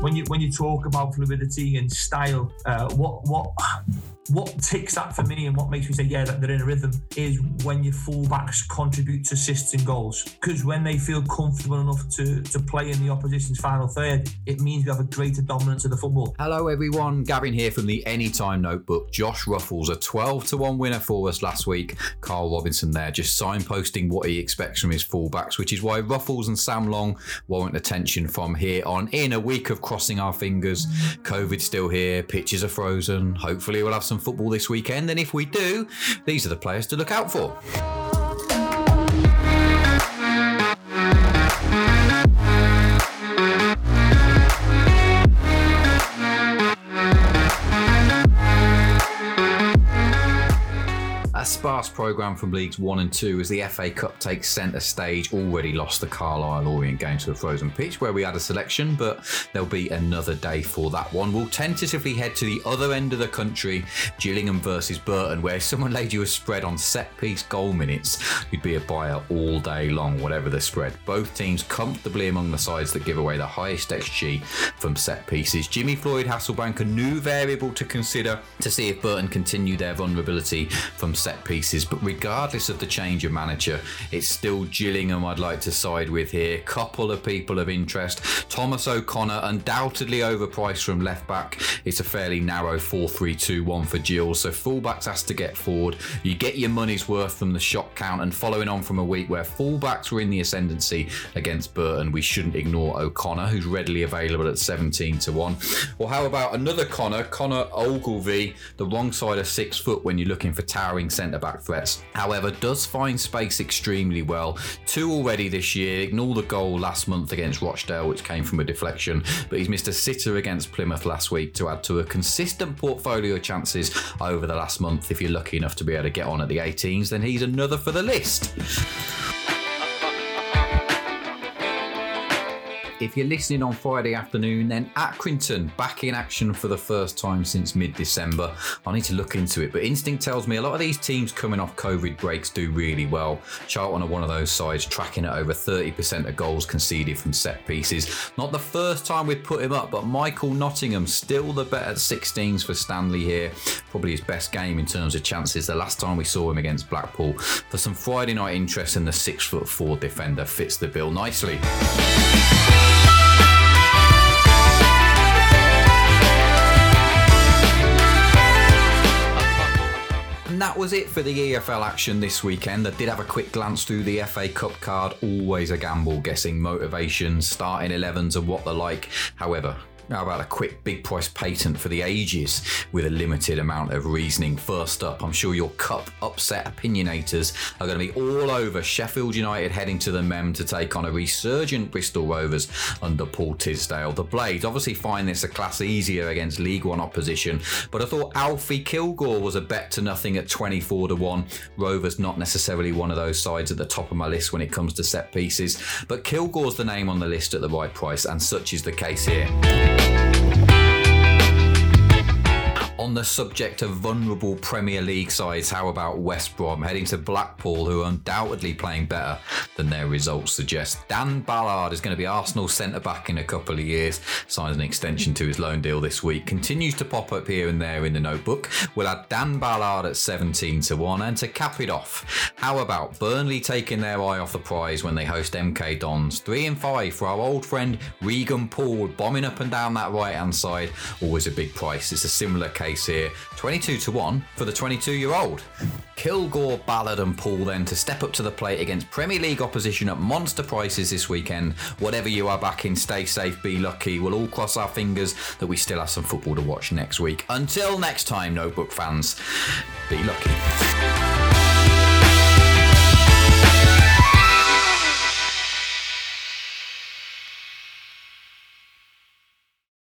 when you when you talk about fluidity and style, uh, what what what ticks that for me and what makes me say yeah that they're in a rhythm is when your fullbacks contribute to assists and goals. Because when they feel comfortable enough to to play in the opposition's final third it means we have a greater dominance of the football. Hello everyone. Gavin here from the anytime notebook. Josh Ruffels a 12 to 1 winner for us last week. Karl Robinson there just signposting what he expects from his fullbacks which is why Ruffels and sam long warrant attention from here on in. A week of crossing our fingers. Covid still here. Pitches are frozen. Hopefully we'll have some some football this weekend. And if we do, these are the players to look out for. Sparse programme from Leagues 1 and 2 as the FA Cup takes centre stage. Already lost the Carlisle Orient game to a frozen pitch where we had a selection, but there'll be another day for that one. We'll tentatively head to the other end of the country, Gillingham versus Burton, where someone laid you a spread on set piece goal minutes. You'd be a buyer all day long, whatever the spread. Both teams comfortably among the sides that give away the highest XG from set pieces. Jimmy Floyd Hasselbaink, a new variable to consider to see if Burton continue their vulnerability from set set pieces. But regardless of the change of manager, it's still Gillingham I'd like to side with here. Couple of people of interest. Thomas O'Connor, undoubtedly overpriced from left back. It's a fairly narrow 4 3 2 1 for Gill. So fullbacks has to get forward. You get your money's worth from the shot count. And following on from a week where fullbacks were in the ascendancy against Burton, we shouldn't ignore O'Connor, who's readily available at 17 to 1. Well, how about another Connor, Connor Ogilvie, the wrong side of six foot when you're looking for towering centre centre back threats. However, does find space extremely well. Two already this year. Ignore the goal last month against Rochdale, which came from a deflection, but he's missed a sitter against Plymouth last week to add to a consistent portfolio of chances over the last month. If you're lucky enough to be able to get on at the 18s, then he's another for the list. If you're listening on Friday afternoon, then Accrington back in action for the first time since mid December. I need to look into it, but instinct tells me a lot of these teams coming off COVID breaks do really well. Charlton are one of those sides tracking at over 30% of goals conceded from set pieces. Not the first time we've put him up, but Michael Nottingham still the better 16s for Stanley here. Probably his best game in terms of chances. The last time we saw him against Blackpool. For some Friday night interest, and the six foot four defender fits the bill nicely. That was it for the EFL action this weekend. I did have a quick glance through the FA Cup card. Always a gamble guessing motivations, starting 11s, and what they're like. However, how about a quick big price patent for the ages with a limited amount of reasoning? First up, I'm sure your cup upset opinionators are going to be all over Sheffield United heading to the Mem to take on a resurgent Bristol Rovers under Paul Tisdale. The Blades obviously find this a class easier against League One opposition, but I thought Alfie Kilgour was a bet to nothing at 24 to 1. Rovers not necessarily one of those sides at the top of my list when it comes to set pieces, but Kilgour's the name on the list at the right price, and such is the case here. The subject of vulnerable Premier League sides, how about West Brom heading to Blackpool, who are undoubtedly playing better than their results suggest? Dan Ballard is going to be Arsenal centre back in a couple of years, signs an extension to his loan deal this week, continues to pop up here and there in the notebook. We'll add Dan Ballard at 17 to 1, and to cap it off, how about Burnley taking their eye off the prize when they host MK Dons? 3 and 5 for our old friend Regan Poole, bombing up and down that right hand side, always a big price. It's a similar case here 22 to 1 for the 22 year old. Kilgour, Ballard, and Poole then to step up to the plate against Premier League opposition at monster prices this weekend. Whatever you are backing, stay safe, be lucky. We'll all cross our fingers that we still have some football to watch next week. Until next time, Notebook fans, be lucky.